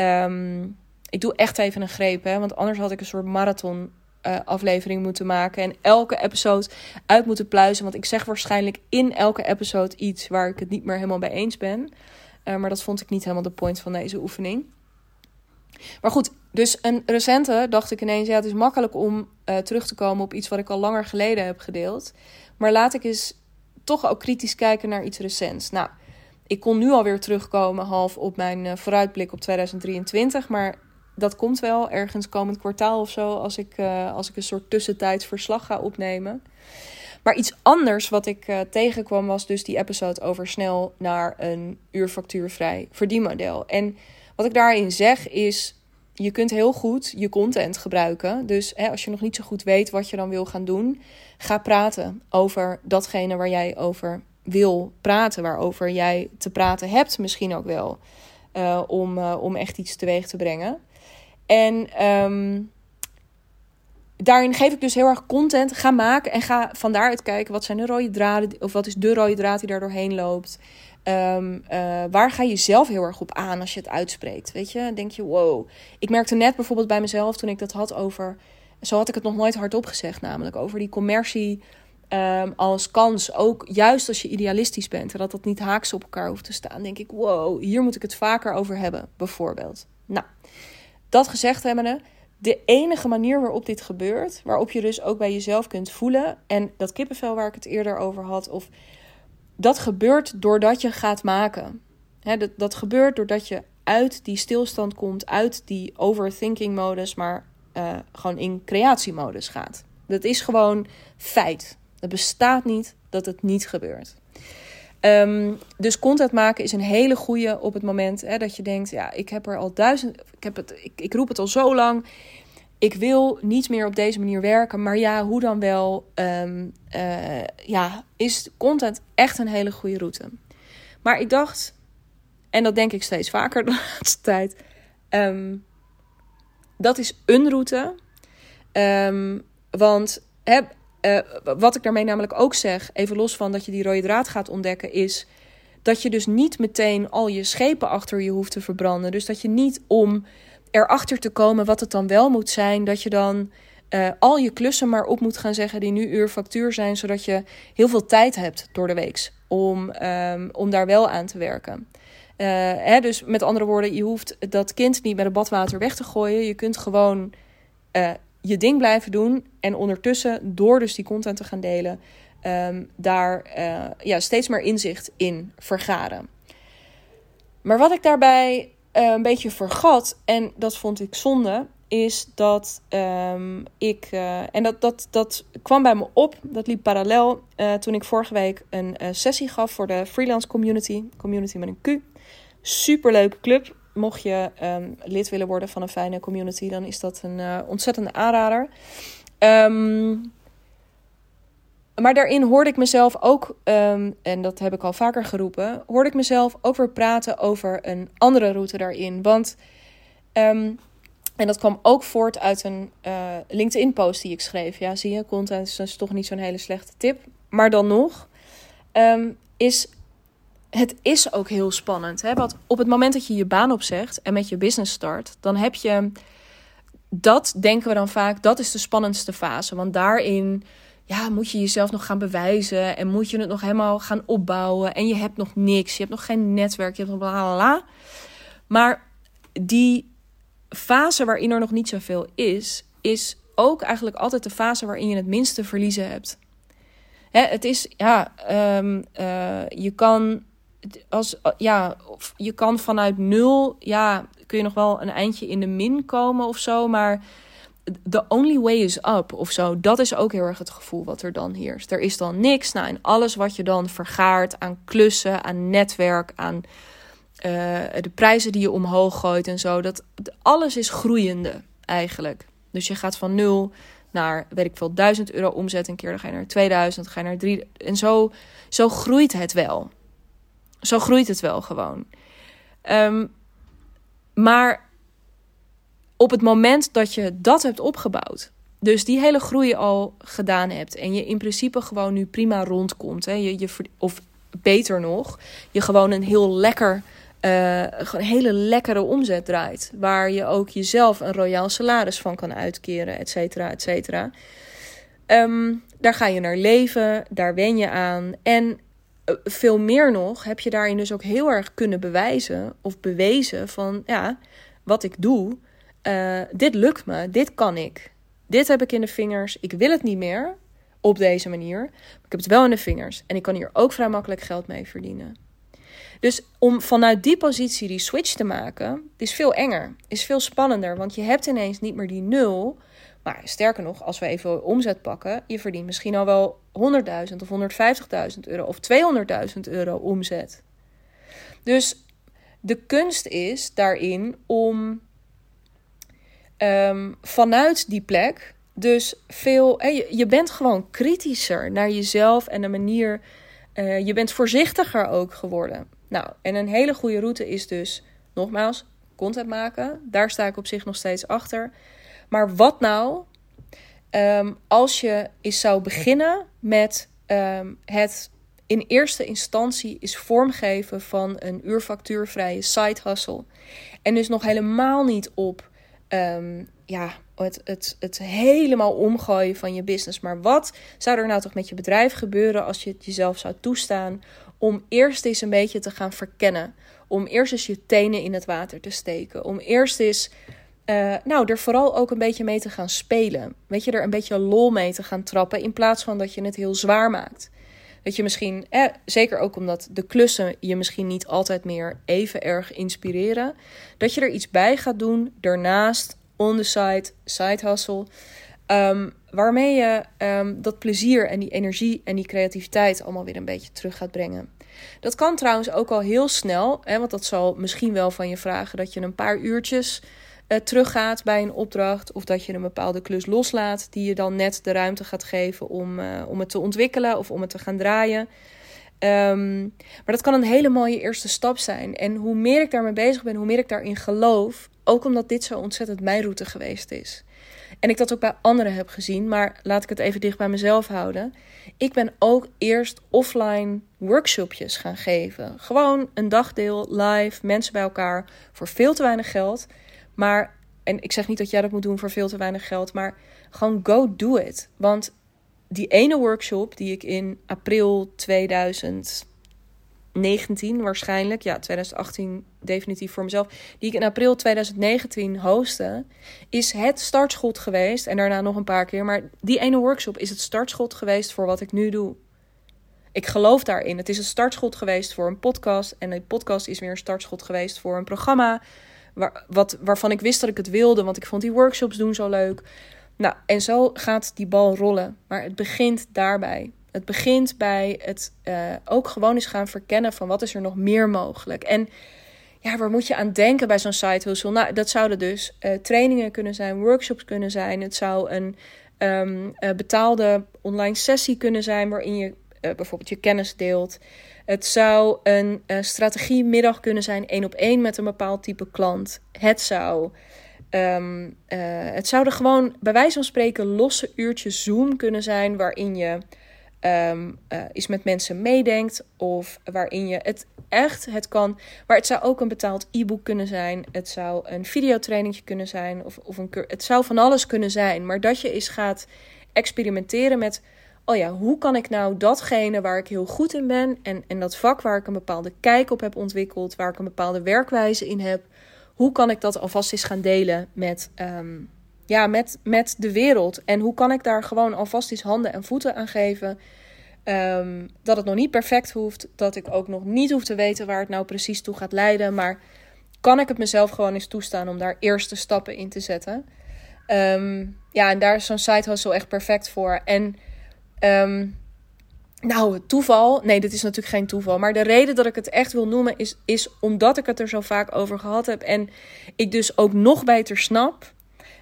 [SPEAKER 1] um, ik doe echt even een greep, hè, want anders had ik een soort marathon uh, aflevering moeten maken. En elke episode uit moeten pluizen. Want ik zeg waarschijnlijk in elke episode iets waar ik het niet meer helemaal bij eens ben. Uh, maar dat vond ik niet helemaal de point van deze oefening. Maar goed, dus een recente dacht ik ineens, ja, het is makkelijk om uh, terug te komen op iets wat ik al langer geleden heb gedeeld. Maar laat ik eens toch ook kritisch kijken naar iets recents. Nou, ik kon nu alweer terugkomen half op mijn uh, vooruitblik op 2023, maar dat komt wel ergens komend kwartaal of zo, als ik, uh, als ik een soort tussentijds verslag ga opnemen. Maar iets anders wat ik uh, tegenkwam was dus die episode over snel naar een uurfactuurvrij verdienmodel. En wat ik daarin zeg is, je kunt heel goed je content gebruiken. Dus hè, als je nog niet zo goed weet wat je dan wil gaan doen, ga praten over datgene waar jij over wil praten, waarover jij te praten hebt, misschien ook wel, uh, om, uh, om echt iets teweeg te brengen. En um, daarin geef ik dus heel erg content. Ga maken en ga van daaruit kijken wat zijn de rode draden, of wat is de rode draad die daar doorheen loopt. Um, uh, waar ga je zelf heel erg op aan als je het uitspreekt? Weet je, denk je, wow. Ik merkte net bijvoorbeeld bij mezelf toen ik dat had over. Zo had ik het nog nooit hardop gezegd, namelijk over die commercie um, als kans. Ook juist als je idealistisch bent en dat dat niet haaks op elkaar hoeft te staan, denk ik, wow, hier moet ik het vaker over hebben, bijvoorbeeld. Nou, dat gezegd hebbende, de enige manier waarop dit gebeurt, waarop je dus ook bij jezelf kunt voelen, en dat kippenvel waar ik het eerder over had, of dat gebeurt doordat je gaat maken. dat, dat gebeurt doordat je uit die stilstand komt, uit die overthinking-modus, maar uh, gewoon in creatiemodus gaat. Dat is gewoon feit. Het bestaat niet dat het niet gebeurt. Um, dus content maken is een hele goede op het moment hè, dat je denkt: ja, ik heb er al duizend, ik, heb het, ik, ik roep het al zo lang ik wil niet meer op deze manier werken. Maar ja, hoe dan wel? Um, uh, ja, is content echt een hele goede route. Maar ik dacht, en dat denk ik steeds vaker de *laughs* laatste tijd. Um, dat is een route. Want heb, uh, wat ik daarmee namelijk ook zeg, even los van dat je die rode draad gaat ontdekken, is dat je dus niet meteen al je schepen achter je hoeft te verbranden. Dus dat je niet om erachter te komen wat het dan wel moet zijn. Dat je dan uh, al je klussen maar op moet gaan zeggen die nu uurfactuur zijn. Zodat je heel veel tijd hebt door de week om, um, om daar wel aan te werken. Uh, hè, dus met andere woorden, je hoeft dat kind niet met het badwater weg te gooien. Je kunt gewoon je ding blijven doen. En ondertussen, door dus die content te gaan delen, um, daar ja, steeds meer inzicht in vergaren. Maar wat ik daarbij uh, een beetje vergat, en dat vond ik zonde, is dat um, ik. Uh, en dat, dat, dat kwam bij me op, dat liep parallel toen ik vorige week een sessie gaf voor de freelance community. Community met een Q. Superleuke club. Mocht je um, lid willen worden van een fijne community, dan is dat een ontzettende aanrader. Um, maar daarin hoorde ik mezelf ook, um, en dat heb ik al vaker geroepen, hoorde ik mezelf ook weer praten over een andere route daarin. Want, um, en dat kwam ook voort uit een uh, LinkedIn-post die ik schreef. Ja, zie je, content is dus toch niet zo'n hele slechte tip. Maar dan nog, ehm, is het is ook heel spannend. Hè? Want op het moment dat je je baan opzegt en met je business start, dan heb je dat, denken we dan vaak, dat is de spannendste fase. Want daarin ja, moet je jezelf nog gaan bewijzen en moet je het nog helemaal gaan opbouwen. En je hebt nog niks, je hebt nog geen netwerk, je hebt nog bla bla bla. Maar die fase waarin er nog niet zoveel is, is ook eigenlijk altijd de fase waarin je het minste verliezen hebt. Hè, het is, ja, um, uh, je kan als, ja, je kan vanuit nul, ja, kun je nog wel een eindje in de min komen of zo, maar the only way is up of zo. Dat is ook heel erg het gevoel wat er dan heerst. Er is dan niks. Nou, en alles wat je dan vergaart aan klussen, aan netwerk, aan uh, de prijzen die je omhoog gooit en zo. Dat alles is groeiende eigenlijk. Dus je gaat van nul naar, weet ik veel, 1000 euro omzet een keer. Dan ga je naar 2000, dan ga je naar 3. En zo, zo groeit het wel. Zo groeit het wel gewoon. Um, maar op het moment dat je dat hebt opgebouwd, dus die hele groei al gedaan hebt en je in principe gewoon nu prima rondkomt, hè, je, je, of beter nog, je gewoon een heel lekker, uh, een hele lekkere omzet draait, waar je ook jezelf een royaal salaris van kan uitkeren, et cetera, et cetera. Um, daar ga je naar leven, daar wen je aan en veel meer nog heb je daarin dus ook heel erg kunnen bewijzen of bewezen van ja, wat ik doe, uh, dit lukt me, dit kan ik. Dit heb ik in de vingers. Ik wil het niet meer op deze manier. Maar ik heb het wel in de vingers. En ik kan hier ook vrij makkelijk geld mee verdienen. Dus om vanuit die positie die switch te maken, is veel enger. Is veel spannender. Want je hebt ineens niet meer die nul. Maar sterker nog, als we even omzet pakken, je verdient misschien al wel 100.000 of 150.000 euro of 200.000 euro omzet. Dus de kunst is daarin om um, vanuit die plek dus veel. je, bent gewoon kritischer naar jezelf en de manier. Uh, je bent voorzichtiger ook geworden. Nou, en een hele goede route is dus, nogmaals, content maken. Daar sta ik op zich nog steeds achter. Maar wat nou um, als je eens zou beginnen met um, het in eerste instantie is vormgeven van een uurfactuurvrije side hustle. En dus nog helemaal niet op um, ja, het, het, het helemaal omgooien van je business. Maar wat zou er nou toch met je bedrijf gebeuren als je het jezelf zou toestaan om eerst eens een beetje te gaan verkennen? Om eerst eens je tenen in het water te steken. Om eerst eens, uh, nou, er vooral ook een beetje mee te gaan spelen. Weet je, er een beetje lol mee te gaan trappen. In plaats van dat je het heel zwaar maakt. Dat je misschien, eh, zeker ook omdat de klussen je misschien niet altijd meer even erg inspireren, dat je er iets bij gaat doen daarnaast, on the side, side hustle, um, waarmee je um, dat plezier en die energie en die creativiteit allemaal weer een beetje terug gaat brengen. Dat kan trouwens ook al heel snel, hè, want dat zal misschien wel van je vragen dat je een paar uurtjes uh, teruggaat bij een opdracht. Of dat je een bepaalde klus loslaat die je dan net de ruimte gaat geven om, uh, om het te ontwikkelen of om het te gaan draaien. Um, maar dat kan een hele mooie eerste stap zijn. En hoe meer ik daarmee bezig ben, hoe meer ik daarin geloof. Ook omdat dit zo ontzettend mijn route geweest is. En ik dat ook bij anderen heb gezien, maar laat ik het even dicht bij mezelf houden. Ik ben ook eerst offline workshopjes gaan geven. Gewoon een dagdeel live, mensen bij elkaar voor veel te weinig geld. Maar, en ik zeg niet dat jij dat moet doen voor veel te weinig geld, maar gewoon go do it. Want die ene workshop die ik in april 2019 waarschijnlijk, ja, 2018 definitief voor mezelf, die ik in april 2019 hostte, is het startschot geweest. En daarna nog een paar keer. Maar die ene workshop is het startschot geweest voor wat ik nu doe. Ik geloof daarin. Het is een startschot geweest voor een podcast. En die podcast is weer een startschot geweest voor een programma. Waar, wat, waarvan ik wist dat ik het wilde, want ik vond die workshops doen zo leuk. Nou, en zo gaat die bal rollen. Maar het begint daarbij. Het begint bij het uh, ook gewoon eens gaan verkennen van wat is er nog meer mogelijk. En ja, waar moet je aan denken bij zo'n site hustle? Nou, dat zouden dus uh, trainingen kunnen zijn, workshops kunnen zijn. Het zou een um, uh, betaalde online sessie kunnen zijn waarin je bijvoorbeeld je kennis deelt. Het zou een uh, strategiemiddag kunnen zijn, één op één met een bepaald type klant. Het zou, um, uh, het zouden gewoon bij wijze van spreken losse uurtjes Zoom kunnen zijn, waarin je um, is met mensen meedenkt. Of waarin je het echt, het kan. Maar het zou ook een betaald e-book kunnen zijn. Het zou een videotrainingje kunnen zijn. Of, of een, het zou van alles kunnen zijn. Maar dat je eens gaat experimenteren met oh ja, hoe kan ik nou datgene waar ik heel goed in ben en, en dat vak waar ik een bepaalde kijk op heb ontwikkeld, waar ik een bepaalde werkwijze in heb, hoe kan ik dat alvast eens gaan delen met, ehm, ja, met, met de wereld? En hoe kan ik daar gewoon alvast eens handen en voeten aan geven? Ehm, dat het nog niet perfect hoeft, dat ik ook nog niet hoef te weten waar het nou precies toe gaat leiden, maar kan ik het mezelf gewoon eens toestaan om daar eerste stappen in te zetten? Ehm, ja, en daar is zo'n site hustle echt perfect voor. En Um, nou, toeval. Nee, dit is natuurlijk geen toeval. Maar de reden dat ik het echt wil noemen is, is omdat ik het er zo vaak over gehad heb. En ik dus ook nog beter snap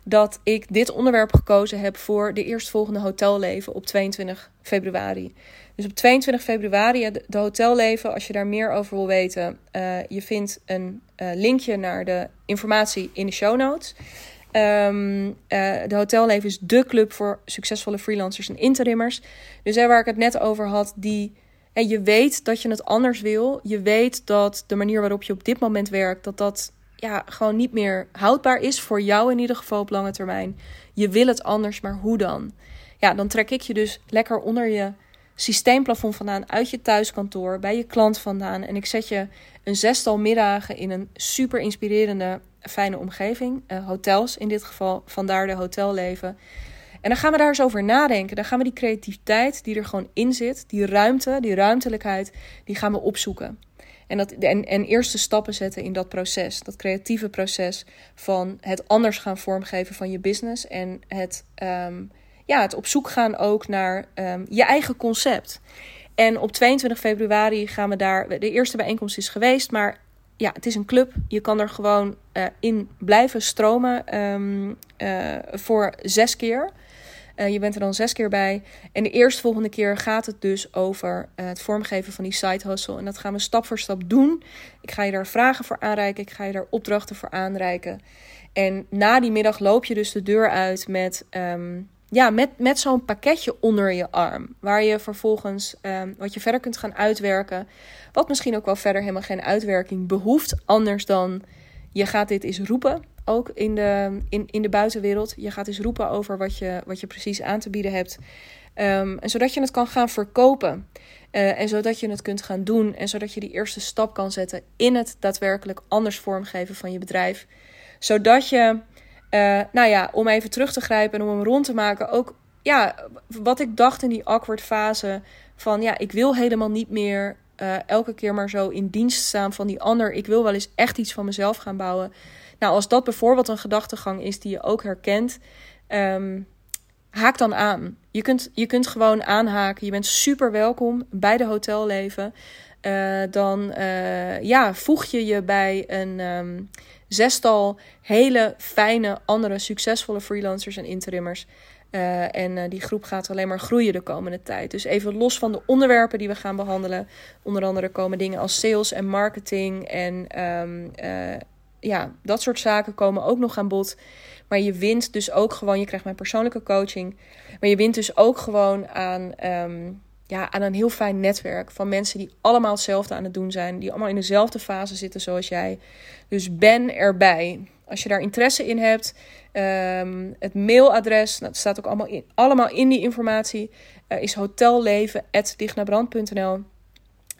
[SPEAKER 1] dat ik dit onderwerp gekozen heb voor de eerstvolgende hotelleven op 22 februari. Dus op 22 februari, de, hotelleven, als je daar meer over wil weten, uh, je vindt een uh, linkje naar de informatie in de show notes. Um, de Hotelleven is de club voor succesvolle freelancers en interimmers. Dus hè, waar ik het net over had, die, hè, je weet dat je het anders wil. Je weet dat de manier waarop je op dit moment werkt, dat dat ja, gewoon niet meer houdbaar is. Voor jou in ieder geval op lange termijn. Je wil het anders, maar hoe dan? Ja, dan trek ik je dus lekker onder je systeemplafond vandaan, uit je thuiskantoor, bij je klant vandaan. En ik zet je een zestal middagen in een super inspirerende fijne omgeving. Uh, hotels in dit geval, vandaar de hotelleven. En dan gaan we daar eens over nadenken. Dan gaan we die creativiteit die er gewoon in zit, die ruimte, die ruimtelijkheid, die gaan we opzoeken. En, dat, en, en eerste stappen zetten in dat proces. Dat creatieve proces van het anders gaan vormgeven van je business. En het, um, ja, het op zoek gaan ook naar um, je eigen concept. En op 22 februari gaan we daar. De eerste bijeenkomst is geweest, maar ja, het is een club. Je kan er gewoon uh, in blijven stromen um, uh, voor zes keer. Uh, je bent er dan zes keer bij. En de eerstvolgende keer gaat het dus over het vormgeven van die side hustle. En dat gaan we stap voor stap doen. Ik ga je daar vragen voor aanreiken. Ik ga je daar opdrachten voor aanreiken. En na die middag loop je dus de deur uit met um, ja, met, met zo'n pakketje onder je arm. Waar je vervolgens um, wat je verder kunt gaan uitwerken. Wat misschien ook wel verder helemaal geen uitwerking behoeft. Anders dan je gaat dit eens roepen. Ook in de, in, in de buitenwereld. Je gaat eens roepen over wat je, wat je precies aan te bieden hebt. Um, en zodat je het kan gaan verkopen. Uh, en zodat je het kunt gaan doen. En zodat je die eerste stap kan zetten in het daadwerkelijk anders vormgeven van je bedrijf. Zodat je uh, nou ja, om even terug te grijpen en om hem rond te maken. Ook ja, wat ik dacht in die awkward fase. Van ja, ik wil helemaal niet meer uh, elke keer maar zo in dienst staan van die ander. Ik wil wel eens echt iets van mezelf gaan bouwen. Nou, als dat bijvoorbeeld een gedachtegang is die je ook herkent. Um, haak dan aan. Je kunt, je kunt gewoon aanhaken. Je bent super welkom bij de hotelleven. Uh, dan uh, ja, voeg je je bij een, um, zestal hele fijne, andere succesvolle freelancers en interimmers. Uh, en uh, die groep gaat alleen maar groeien de komende tijd. Dus even los van de onderwerpen die we gaan behandelen. Onder andere komen dingen als sales en marketing en um, uh, ja, dat soort zaken komen ook nog aan bod. Maar je wint dus ook gewoon, je krijgt mijn persoonlijke coaching. Maar je wint dus ook gewoon aan um, ja, aan een heel fijn netwerk van mensen die allemaal hetzelfde aan het doen zijn, die allemaal in dezelfde fase zitten zoals jij. Dus ben erbij. Als je daar interesse in hebt, um, het mailadres, nou, staat ook allemaal in, allemaal in die informatie, uh, is hotelleven.dichtnabrand.nl. Uh,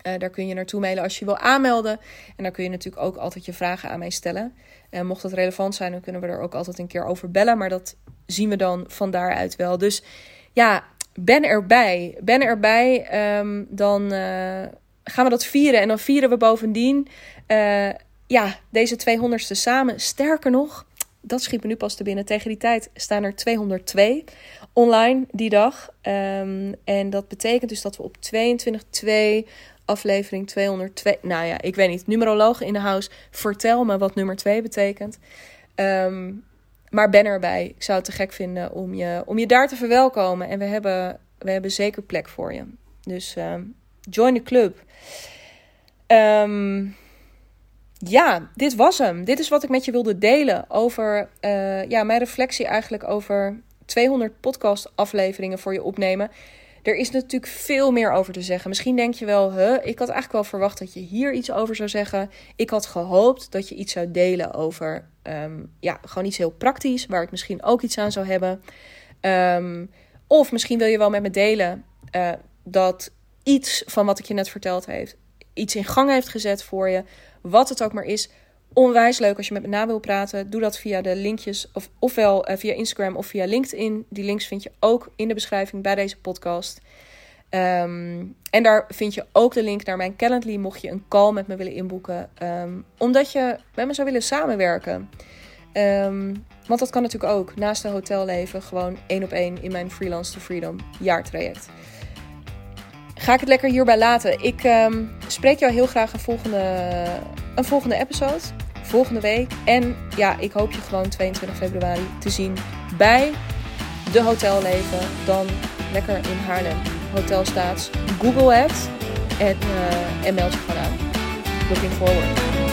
[SPEAKER 1] eh, daar kun je naartoe mailen als je wil aanmelden. En daar kun je natuurlijk ook altijd je vragen aan mij stellen. En mocht dat relevant zijn, dan kunnen we er ook altijd een keer over bellen. Maar dat zien we dan van daaruit wel. Dus ja, ben erbij. Ben erbij, um, dan uh, gaan we dat vieren. En dan vieren we bovendien uh, ja, deze 200ste samen. Sterker nog, dat schiet me nu pas te binnen. Tegen die tijd staan er 202 online die dag. Um, en dat betekent dus dat we op 22-2 aflevering 202. Nou ja, ik weet niet. Numerologen in de house, vertel me wat nummer 2 betekent. Um, maar ben erbij. Ik zou het te gek vinden om je, om je daar te verwelkomen. En we hebben, we hebben zeker plek voor je. Dus uh, join the club. Um, ja, dit was hem. Dit is wat ik met je wilde delen over uh, ja, mijn reflectie eigenlijk over 200 podcast afleveringen voor je opnemen. Er is natuurlijk veel meer over te zeggen. Misschien denk je wel, huh, ik had eigenlijk wel verwacht dat je hier iets over zou zeggen. Ik had gehoopt dat je iets zou delen over, ehm, ja, gewoon iets heel praktisch, waar ik misschien ook iets aan zou hebben. Ehm, of misschien wil je wel met me delen uh, dat iets van wat ik je net verteld heeft, iets in gang heeft gezet voor je. Wat het ook maar is. Onwijs leuk als je met me na wil praten. Doe dat via de linkjes, of, ofwel uh, via Instagram of via LinkedIn. Die links vind je ook in de beschrijving bij deze podcast. Um, en daar vind je ook de link naar mijn Calendly, mocht je een call met me willen inboeken. Um, omdat je met me zou willen samenwerken. Um, want dat kan natuurlijk ook. Naast een hotelleven, gewoon één op één in mijn Freelance to Freedom jaartraject ga ik het lekker hierbij laten. Ik um, spreek jou heel graag een volgende, een volgende episode. Volgende week. En ja, ik hoop je gewoon 22 februari te zien bij de Hotelleven. Dan lekker in Haarlem. Hotel staat. Google het. En, uh, en meld je gewoon aan. Looking forward.